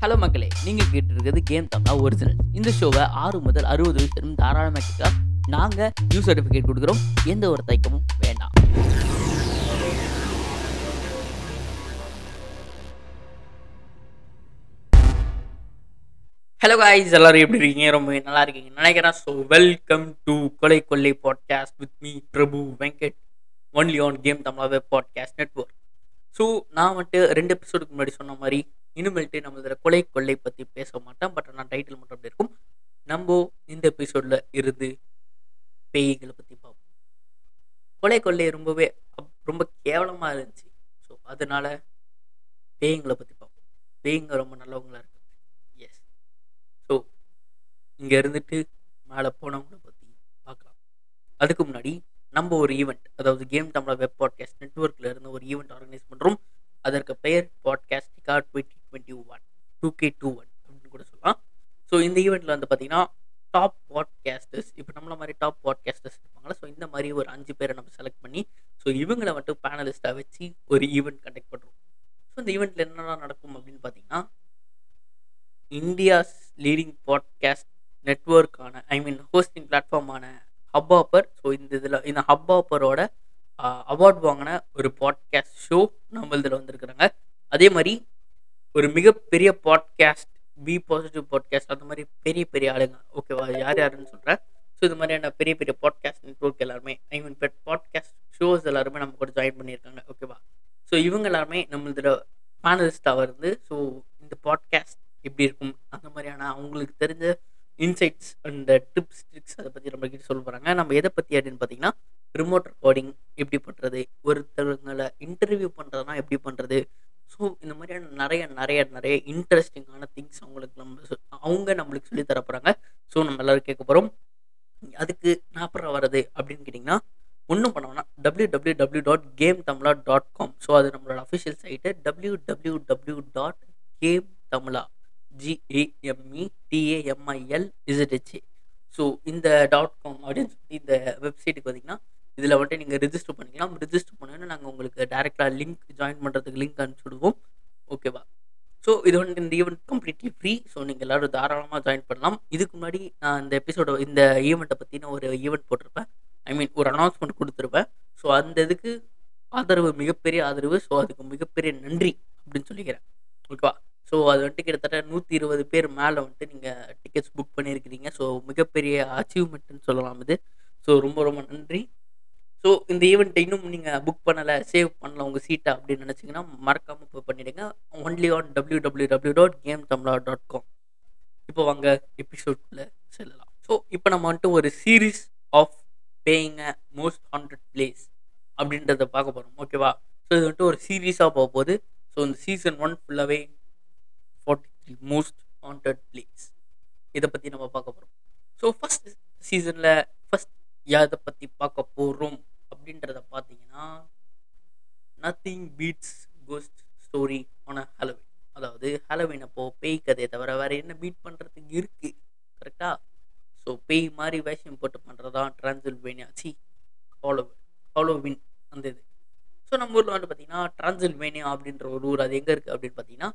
Hello மக்களே. நீங்கள் கேட்டிருக்கிறது கேம் தமிழா ஒரிஜினல் இந்த ஷோவை ஆறு முதல் அறுபது வயசு தாராளமாக நாங்க நாங்கள் நியூ சர்டிஃபிகேட் கொடுக்குறோம். எந்த ஒரு தயக்கமும் வேண்டாம். ஹலோ காய்ஸ் எல்லாரும் எப்படி இருக்கீங்க? ரொம்ப நல்லா இருக்கீங்க நினைக்கிறேன். So welcome to Kolai Kollai podcast with me Prabhu Venkat. Only on game Tamizha web podcast network so நான் வந்துட்டு ரெண்டு எபிசோடுக்கு முன்னாடி சொன்ன மாதிரி இனிமேல்ட்டு நம்ம இதில் கொலை கொள்ளை பற்றி பேச மாட்டேன் பட் நான் டைட்டில் மட்டும் அப்படி இருக்கும். நம்ம இந்த எபிசோடில் இருந்து பேய்களை பற்றி பார்ப்போம். கொலை கொள்ளை ரொம்பவே அப்- ரொம்ப கேவலமாக இருந்துச்சு. ஸோ அதனால பேய்களை பற்றி பார்ப்போம். பேய்ங்க ரொம்ப நல்லவங்களாக இருக்கு எஸ் ஸோ இங்கே இருந்துட்டு மேலே போனவங்களை பற்றி பார்க்கலாம். அதுக்கு முன்னாடி நம்ம ஒரு ஈவெண்ட் அதாவது கேம் தமிழா வெப் பாட்காஸ்ட் நெட்ஒர்க்கில் இருந்து ஒரு ஈவெண்ட் ஆர்கனைஸ் பண்ணுறோம் அதற்கு பெயர் Podcastika twenty twenty one two K two one அப்படின்னு கூட சொல்லலாம். ஸோ இந்த ஈவெண்ட்டில் வந்து பார்த்தீங்கன்னா டாப் பாட்காஸ்டர்ஸ் இப்போ நம்மள மாதிரி டாப் பாட்காஸ்டர்ஸ் இருப்பாங்களா ஸோ இந்த மாதிரி ஒரு அஞ்சு பேரை நம்ம செலக்ட் பண்ணி ஸோ இவங்களை மட்டும் பேனலிஸ்ட்டாக வச்சு ஒரு ஈவெண்ட் கண்டக்ட் பண்ணுறோம் ஸோ இந்த ஈவெண்ட்டில் என்னென்ன நடக்கும் அப்படின்னு பார்த்தீங்கன்னா இந்தியாஸ் லீடிங் பாட்காஸ்ட் நெட்ஒர்க்கான ஐ மீன் ஹோஸ்டிங் பிளாட்ஃபார்மான ஹப் ஸோ இந்த இதில் இந்த ஹப் ஆப்பரோட அவார்ட் வாங்கின ஒரு பாட்காஸ்ட் ஷோ நம்ம இதில் வந்திருக்கிறாங்க. அதே மாதிரி ஒரு மிகப்பெரிய பாட்காஸ்ட் பி பாசிட்டிவ் பாட்காஸ்ட் அந்த மாதிரி பெரிய பெரிய ஆளுங்க ஓகேவா யார் யாருன்னு சொல்கிறேன் ஸோ இது மாதிரியான பெரிய பெரிய பாட்காஸ்ட் நெட்ஒர்க் எல்லாருமே I mean best podcast shows எல்லாருமே நம்ம கூட ஜாயின் பண்ணியிருக்காங்க ஓகேவா ஸோ இவங்க எல்லாருமே நம்ம இதில் பேனலிஸ்டாக இருந்து ஸோ இந்த பாட்காஸ்ட் எப்படி இருக்கும் அந்த மாதிரியான அவங்களுக்கு தெரிஞ்ச இன்சைட்ஸ் அண்ட் டிப்ஸ் ட்ரிக்ஸ் அதை பற்றி நம்ம கிட்ட சொல்ல போகிறாங்க நம்ம எதை பற்றி அப்படின்னு பார்த்தீங்கன்னா ரிமோட் ரெக்கார்டிங் எப்படி பண்ணுறது ஒருத்தவங்களை இன்டர்வியூ பண்ணுறதுனா எப்படி பண்ணுறது ஸோ இந்த மாதிரியான நிறைய நிறைய நிறைய இன்ட்ரெஸ்டிங்கான திங்ஸ் அவங்களுக்கு நம்ம அவங்க நம்மளுக்கு சொல்லி தர போகிறாங்க ஸோ நம்ம எல்லாரும் கேட்க போகிறோம் அதுக்கு நாப்பரம் அப்புறம் வர்றது அப்படின்னு கேட்டிங்கன்னா ஒன்றும் பண்ணோம்னா W W W dot game Tamizha dot com so அது நம்மளோட official site W W W dot game Tamizha G A M E T A M I L Z H A so இந்த டாட் காம் அப்படின்னு சொல்லி இந்த வெப்சைட்டுக்கு பார்த்தீங்கன்னா இதில் வந்துட்டு நீங்கள் ரிஜிஸ்டர் பண்ணிக்கலாம். ரிஜிஸ்டர் பண்ணோன்னா நாங்கள் உங்களுக்கு டேரெக்டாக லிங்க் ஜாயின் பண்ணுறதுக்கு லிங்க் அனுப்பிச்சுடுவோம். ஓகேவா ஸோ இது வந்துட்டு இந்த ஈவெண்ட் கம்ப்ளீட்லி ஃப்ரீ ஸோ நீங்கள் எல்லோரும் தாராளமாக ஜாயின் பண்ணலாம். இதுக்கு முன்னாடி நான் இந்த எபிசோட இந்த ஈவெண்ட்டை பற்றின ஒரு ஈவெண்ட் போட்டிருப்பேன். ஐ மீன் ஒரு அனௌன்ஸ்மெண்ட் கொடுத்துருப்பேன். ஸோ அந்த இதுக்கு ஆதரவு மிகப்பெரிய ஆதரவு. ஸோ அதுக்கு மிகப்பெரிய நன்றி அப்படின்னு சொல்லிக்கிறேன். ஓகேவா ஸோ அது வந்துட்டு கிட்டத்தட்ட நூற்றி இருபது பேர் மேலே வந்துட்டு நீங்கள் டிக்கெட்ஸ் புக் பண்ணியிருக்கிறீங்க ஸோ மிகப்பெரிய அச்சீவ்மெண்ட்னு சொல்லலாம் இது. ஸோ ரொம்ப ரொம்ப நன்றி. ஸோ இந்த ஈவெண்ட்டை இன்னும் நீங்கள் புக் பண்ணலை சேவ் பண்ணல உங்கள் சீட்டை அப்படின்னு நினச்சிங்கன்னா மறக்காமல் போய் பண்ணிவிடுங்க only on W W W dot game Tamizha dot com இப்போ வாங்க எபிசோட்குள்ளே செல்லலாம். ஸோ இப்போ நம்ம வந்துட்டு ஒரு series of paying a most haunted place அப்படின்றத பார்க்க போகிறோம் ஓகேவா ஸோ இது வந்துட்டு ஒரு சீரீஸாக போக போகுது. ஸோ இந்த சீசன் ஒன் ஃபுல்லாகவே தி மோஸ்ட் ஹாண்டட் பிளேஸ் இதை பற்றி நம்ம பார்க்க போகிறோம் ஸோ ஃபஸ்ட் சீசனில் ஃபஸ்ட் எதை பற்றி பார்க்க போகிறோம் அப்படின்றத பார்த்தீங்கன்னா நத்திங் பீட்ஸ் கோஸ்ட் ஸ்டோரி ஆன ஹலோவின் அதாவது ஹலோவின் அப்போ பேய் கதையை தவிர வேறு என்ன பீட் பண்ணுறதுக்கு இருக்குது கரெக்டாக ஸோ பேய் மாதிரி வேஷம் போட்டு பண்ணுறதா டிரான்சில்வேனியா சி ஹாலோவின் ஹாலோவின் அந்த இது. ஸோ நம்ம ஊரில் வந்து பார்த்தீங்கன்னா டிரான்சில்வேனியா அப்படின்ற ஒரு ஊர் அது எங்கே இருக்குது அப்படின்னு பார்த்தீங்கன்னா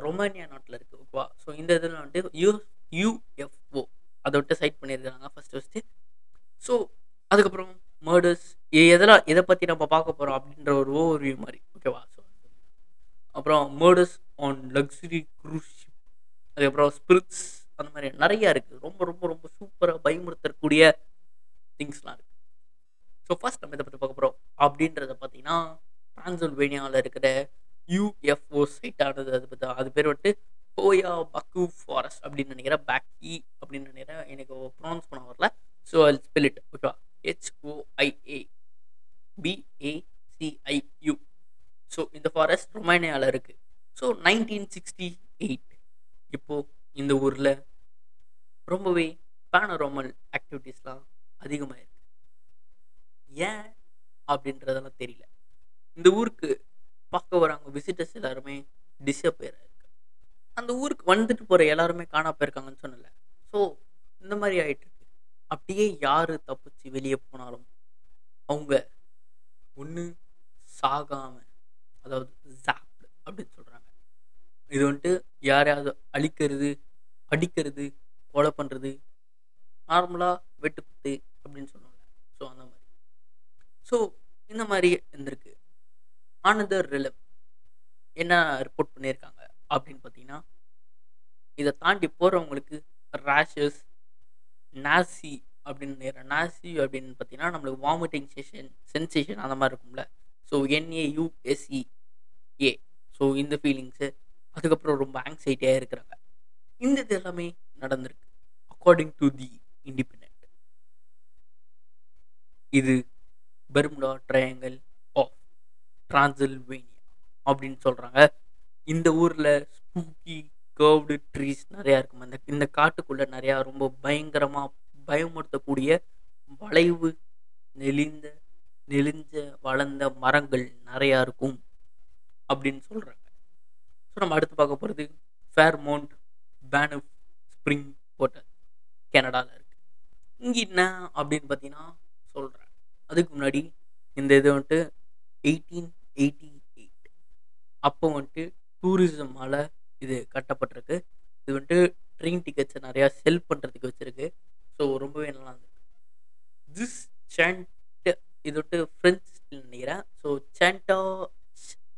ரொமானியா நாட்டில் இருக்குது ஓகேவா ஸோ இந்த இதில் வந்துட்டு யூ யூஎஃப்ஓ அதை விட்டு சைட் பண்ணியிருக்காங்க ஃபஸ்ட்டு ஃபஸ்ட்டு ஸோ அதுக்கப்புறம் மர்டர்ஸ் எதெல்லாம் எதை பற்றி நம்ம பார்க்க போகிறோம் அப்படின்ற ஒரு ஓவர்வியூ மாதிரி. ஓகேவா ஸோ அப்புறம் murders on luxury cruise ship அதுக்கப்புறம் ஸ்பிரிட்ஸ் அந்த மாதிரி நிறையா இருக்குது ரொம்ப ரொம்ப ரொம்ப சூப்பராக பயமுறுத்தக்கூடிய திங்ஸ்லாம் இருக்குது ஸோ ஃபஸ்ட் நம்ம இதை பற்றி பார்க்க போகிறோம் அப்படின்றத பார்த்தீங்கன்னா டிரான்சல்வேனியாவில் இருக்கிற யூஎஃப்ஓ சைட்டானது அது பற்றி அது பேர் வந்துட்டு கோயா பக்கு ஃபாரஸ்ட் அப்படின்னு நினைக்கிறேன். பேக்கி e அப்படின்னு நினைக்கிறேன். எனக்கு ப்ரொனவுன்ஸ் பண்ண வரல. ஸோ ஐ ஸ்பெல் இட் ஓகேவா ஹெச்ஓஐஏ பிஏசிஐயூ ஸோ இந்த ஃபாரஸ்ட் ரொமானியாவில் இருக்குது ஸோ நைன்டீன் சிக்ஸ்டி எயிட் இப்போது இந்த ஊரில் ரொம்பவே பேனரோமல் ஆக்டிவிட்டீஸ்லாம் அதிகமாக இருக்குது ஏன் அப்படின்றதெல்லாம் தெரியல. இந்த ஊருக்கு பார்க்க வராங்க விசிட்டர்ஸ் எல்லாருமே டிஸப்பியர் ஆயிருக்கு. அந்த ஊருக்கு வந்துட்டு போகிற எல்லாருமே காணா போயிருக்காங்கன்னு சொன்னல ஸோ இந்த மாதிரி ஆயிட்டு இருக்கு. அப்படியே யார் தப்பிச்சு வெளியே போனாலும் அவங்க ஒன்று சாகாமல் அதாவது ஜாப் அப்படின்னு சொல்கிறாங்க இது வந்துட்டு யாரையாவது அழிக்கிறது அடிக்கிறது கொலை பண்ணுறது நார்மலாக வெட்டுக்குத்து அப்படின்னு சொல்லுவாங்க ஸோ அந்த மாதிரி. ஸோ இந்த மாதிரி இருந்திருக்கு. ஆனதர் ரிலம் என்ன ரிப்போர்ட் பண்ணியிருக்காங்க அப்படின்னு பார்த்தீங்கன்னா இதை தாண்டி போகிறவங்களுக்கு ரேஷஸ் நாசி அப்படின்னு நாசி அப்படின்னு பார்த்தீங்கன்னா நம்மளுக்கு வாமிட்டிங் செஷன் சென்சேஷன் அந்த மாதிரி இருக்கும்ல. So N A U S E A so இந்த ஃபீலிங்ஸு அதுக்கப்புறம் ரொம்ப ஆங்ஸைட்டியாக இருக்கிறாங்க. இந்த இது எல்லாமே நடந்திருக்கு. அக்கார்டிங் டு தி இண்டிபெண்ட் இது பெர்முடா ட்ரையாங்கல் டிரான்சில்வேனியா அப்படின்னு சொல்கிறாங்க இந்த ஊரில் ஸ்பூக்கி கர்வ்டு ட்ரீஸ் நிறையா இருக்கும். அந்த இந்த காட்டுக்குள்ளே நிறையா ரொம்ப பயங்கரமாக பயமுறுத்தக்கூடிய வளைவு நெளிந்த நெளிஞ்ச வளர்ந்த மரங்கள் நிறையா இருக்கும் அப்படின்னு சொல்கிறாங்க ஸோ நம்ம அடுத்து பார்க்க போகிறது ஃபேர்மௌண்ட் பேனஃப் ஸ்ப்ரிங் ஹோட்டல் கனடாவில் இருக்குது இங்கே என்ன அப்படின்னு பார்த்தீங்கன்னா சொல்கிறேன் அதுக்கு முன்னாடி இந்த இது வந்துட்டு எயிட்டீன் எயிட்டி எயிட். அப்போ வந்துட்டு டூரிசமால் இது கட்டப்பட்டிருக்கு. இது வந்துட்டு ட்ரெயின் டிக்கெட்ஸை நிறையா செல் பண்ணுறதுக்கு வச்சுருக்கு. ஸோ ரொம்பவே நல்லா இருந்திருக்கு திஸ் சாண்ட் இது வந்துட்டு ஃப்ரெஞ்ச் நினைக்கிறேன். ஸோ சேண்டா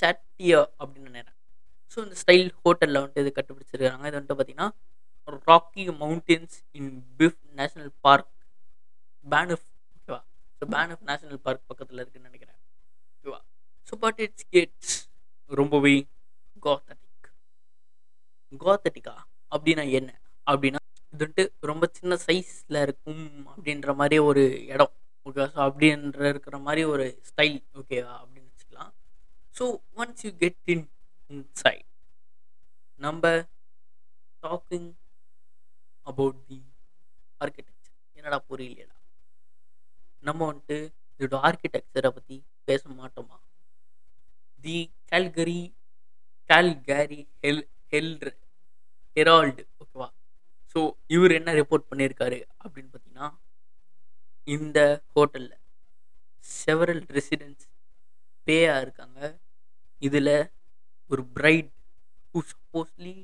சாட்டியா அப்படின்னு நினைக்கிறேன். ஸோ இந்த ஸ்டைல் ஹோட்டலில் வந்துட்டு இது கண்டுபிடிச்சிருக்காங்க இது வந்துட்டு பார்த்தீங்கன்னா ராக்கி மவுண்டன்ஸ் இன் பிஃப் நேஷனல் பார்க் பேனஃப் ஓகேவா ஸோ பேனஃப் நேஷனல் பார்க் பக்கத்தில் இருக்குன்னு நினைக்கிறேன். ஓகேவா ஸோ பட் இட்ஸ் கேட்ஸ் ரொம்பவே காத்தட்டிக் கோத்தட்டிக்கா அப்படின்னா என்ன? அப்படின்னா இது வந்துட்டு ரொம்ப சின்ன சைஸில் இருக்கும் அப்படின்ற மாதிரி ஒரு இடம். ஓகே ஸோ அப்படின்ற இருக்கிற மாதிரி ஒரு ஸ்டைல் ஓகேவா அப்படின்னு வச்சுக்கலாம். So once you get in inside நம்ம டாக்கிங் அபவுட் தி ஆர்கிடெக்சர் என்னடா புரியலையடா? நம்ம வந்துட்டு இதோட ஆர்கிடெக்சரை பற்றி பேச மாட்டோமா? தி கேல்கரி கேல்கரி ஹெல் ஹெல்ர் ஹெரால்டு ஓகேவா ஸோ இவர் என்ன ரிப்போர்ட் பண்ணியிருக்காரு அப்படின்னு பார்த்தீங்கன்னா இந்த ஹோட்டலில் செவரல் ரெசிடென்ட்ஸ் பேயாக இருக்காங்க. இதில் ஒரு bride who supposedly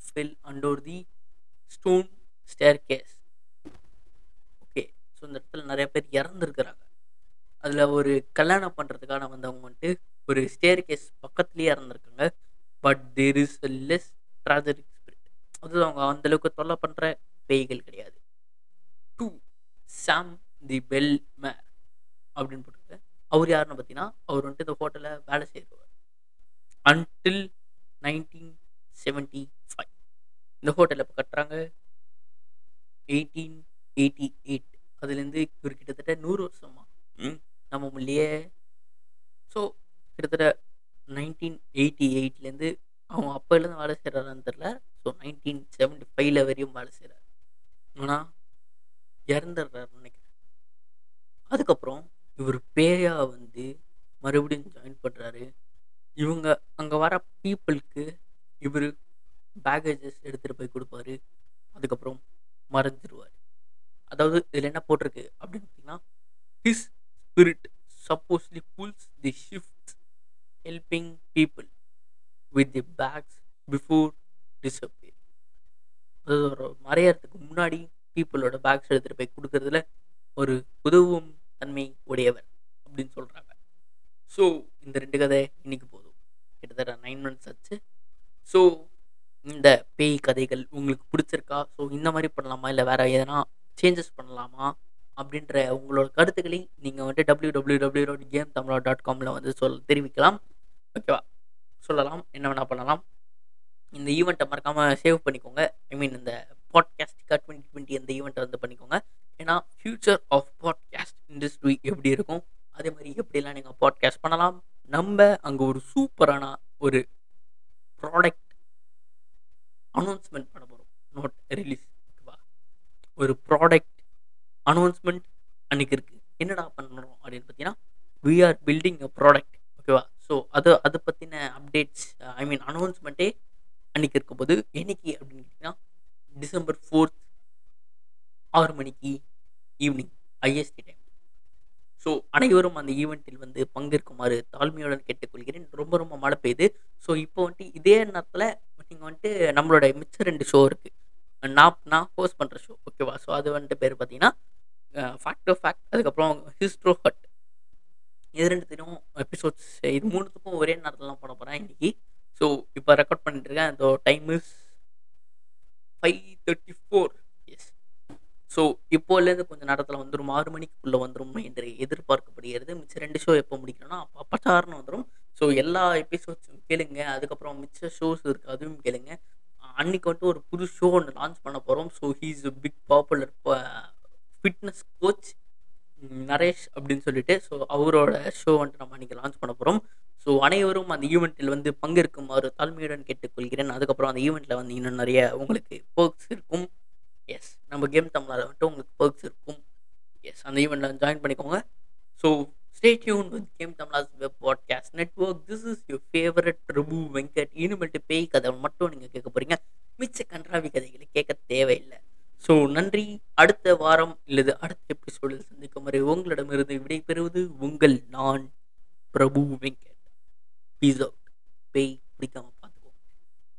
fell அண்டோர் the stone staircase okay so இந்த இடத்துல நிறைய பேர் இறந்துருக்குறாங்க. அதில் ஒரு கல்யாணம் பண்ணுறதுக்கான வந்தவங்க வந்துட்டு ஒரு ஸ்டேர் கேஸ் பக்கத்துலேயே இறந்துருக்காங்க but there is a less tragic spirit அது அவங்க அந்தளவுக்கு தொல்லை பண்ணுற பேய்கள் கிடையாது. டூ சாம் தி பெல் மேர் அப்படின்னு போட்டுருக்கேன் அவர் யாருன்னு பார்த்தீங்கன்னா அவர் வந்துட்டு இந்த ஹோட்டலில் வேலை செய்கிறவர் அன்டில் நைன்டீன் செவன்டி ஃபைவ் இந்த ஹோட்டலில் இப்போ கட்டுறாங்க. எயிட்டீன் எயிட்டி எயிட் அதுலேருந்து இவர் கிட்டத்தட்ட நூறு வருஷமா நம்ம முள்ளையே. ஸோ கிட்டத்தட்ட நைன்டீன் எயிட்டி எயிட்லேருந்து அவன் அப்போலேருந்து வேலை செய்கிறாரான்னு தெரில ஸோ நைன்டீன் செவன்ட்டி ஃபைவ்ல வரையும் வேலை செய்கிறார் ஆனால் இறந்துடுறாரு நினைக்கிறேன். அதுக்கப்புறம் இவர் பேயா வந்து மறுபடியும் ஜாயின் பண்ணுறாரு இவங்க அங்கே வர பீப்புளுக்கு இவர் பேகேஜஸ் எடுத்துகிட்டு போய் கொடுப்பாரு. அதுக்கப்புறம் மறைஞ்சிருவார். அதாவது இதில் என்ன போட்டிருக்கு அப்படின்னு பார்த்தீங்கன்னா his spirit supposedly pulls the shift helping people with the bags before disappear அதாவது ஒரு மறையறதுக்கு முன்னாடி பீப்புளோட பேக்ஸ் எடுத்துகிட்டு போய் கொடுக்கறதுல ஒரு உதவும் தன்மை உடையவர் அப்படின்னு சொல்கிறாங்க ஸோ இந்த ரெண்டு கதை இன்னைக்கு போதும். கிட்டத்தட்ட நைன் மினிட்ஸ் ஆச்சு. ஸோ இந்த பேய் கதைகள் உங்களுக்கு பிடிச்சிருக்கா? ஸோ இந்த மாதிரி பண்ணலாமா? இல்லை வேறு எதனா சேஞ்சஸ் பண்ணலாமா? அப்படின்ற உங்களோட கருத்துக்களை நீங்கள் வந்துட்டு W W W dot game Tamizha dot காமில் வந்து சொல் தெரிவிக்கலாம். ஓகேவா சொல்லலாம் என்ன வேணால் பண்ணலாம். இந்த ஈவெண்ட்டை மறக்காமல் சேவ் பண்ணிக்கோங்க. ஐ மீன் இந்த பாட்காஸ்டிக்கா டுவெண்ட்டி டுவெண்ட்டி அந்த ஈவெண்ட்டை வந்து பண்ணிக்கோங்க. ஏன்னா ஃப்யூச்சர் ஆஃப் பாட்காஸ்ட் இண்டஸ்ட்ரி எப்படி இருக்கும்? அதே மாதிரி எப்படிலாம் நீங்கள் பாட்காஸ்ட் பண்ணலாம்? நம்ம அங்கே ஒரு சூப்பரான ஒரு ப்ராடக்ட் அனௌன்ஸ்மெண்ட் பண்ண போகிறோம் நோட் ரிலீஸ் ஓகேவா ஒரு ப்ராடக்ட் அனௌன்ஸ்மெண்ட் அன்றைக்கி இருக்குது என்னடா பண்ணுறோம் அப்படின்னு பார்த்தீங்கன்னா we are building a product ஓகேவா ஸோ அது அதை பற்றின அப்டேட்ஸ் ஐ மீன் அனௌன்ஸ்மெண்ட்டே அன்றைக்கி இருக்கும்போது என்னைக்கு அப்படின்னு கேட்டிங்கன்னா டிசம்பர் ஃபோர்த் ஆறு மணிக்கு ஈவினிங் ஐஎஸ்டி டைம் ஸோ அனைவரும் அந்த ஈவெண்ட்டில் வந்து பங்கேற்குமாறு தாழ்மையுடன் கேட்டுக்கொள்கிறேன். ரொம்ப ரொம்ப மழை பெய்யுது. ஸோ இப்போ வந்துட்டு இதே நேரத்தில் நீங்கள் வந்துட்டு நம்மளோட மிச்ச ரெண்டு ஷோ இருக்குது நான் நான் ஹோஸ்ட் பண்ணுற ஷோ ஓகேவா ஸோ அது வந்துட்டு பேர் பார்த்தீங்கன்னா ஃபேக்ட் ஃபேக்ட் அதுக்கப்புறம் ஹிஸ்ட்ரோ ஹட் இது ரெண்டுத்தையும் எபிசோட்ஸ் இது மூணுத்துக்கும் ஒரே நேரத்துலலாம் போட போகிறேன் இன்றைக்கி ஸோ இப்போ ரெக்கார்ட் பண்ணிட்டு இருக்கேன். அந்த time is five thirty four yes so இப்போலேருந்து கொஞ்சம் நேரத்தில் வந்துடும் ஆறு மணிக்குள்ளே வந்துடும் என்று எதிர்பார்க்கப்படுகிறது. மிச்ச ரெண்டு ஷோ எப்போ முடிக்கணும்னா அப்போ பட்டார்னு வந்துடும் ஸோ எல்லா எபிசோட்ஸும் கேளுங்க. அதுக்கப்புறம் மிச்ச ஷோஸ் இருக்குது அதுவும் கேளுங்க. அன்னைக்கு வந்துட்டு ஒரு புது ஷோ ஒன்று லான்ச் பண்ண போகிறோம் so he's big popular fitness coach Naresh அப்படின்னு சொல்லிட்டு ஸோ அவரோட ஷோ வந்துட்டு நம்ம அன்றைக்கி லான்ச் பண்ண போகிறோம் ஸோ அனைவரும் அந்த ஈவெண்ட்டில் வந்து பங்கேற்குமாறு தாழ்மையுடன் கேட்டுக்கொள்கிறேன். அதுக்கப்புறம் அந்த ஈவெண்ட்டில் வந்து இன்னும் நிறைய உங்களுக்கு பர்க்ஸ் இருக்கும். எஸ் நம்ம கேம் தமிழால் வந்துட்டு உங்களுக்கு பர்க்ஸ் இருக்கும். எஸ் அந்த ஈவெண்ட்டில் ஜாயின் பண்ணிக்கோங்க. So stay tuned with game Tamizha's web podcast network this is your favourite Prabhu Venkat இனிமேல்ட்டு பேய் கதை மட்டும் நீங்கள் கேட்க போகிறீங்க மிச்ச கன்றாவி கதைகளை கேட்க தேவையில்லை. ஸோ நன்றி. அடுத்த வாரம் இல்லது அடுத்த எபிசோடில் சந்திக்கும் வரை உங்களிடமிருந்து விடைபெறுவது உங்கள் நான் பிரபு வெங்கட். பீஸ் அவுட் பேய் பிடிக்காம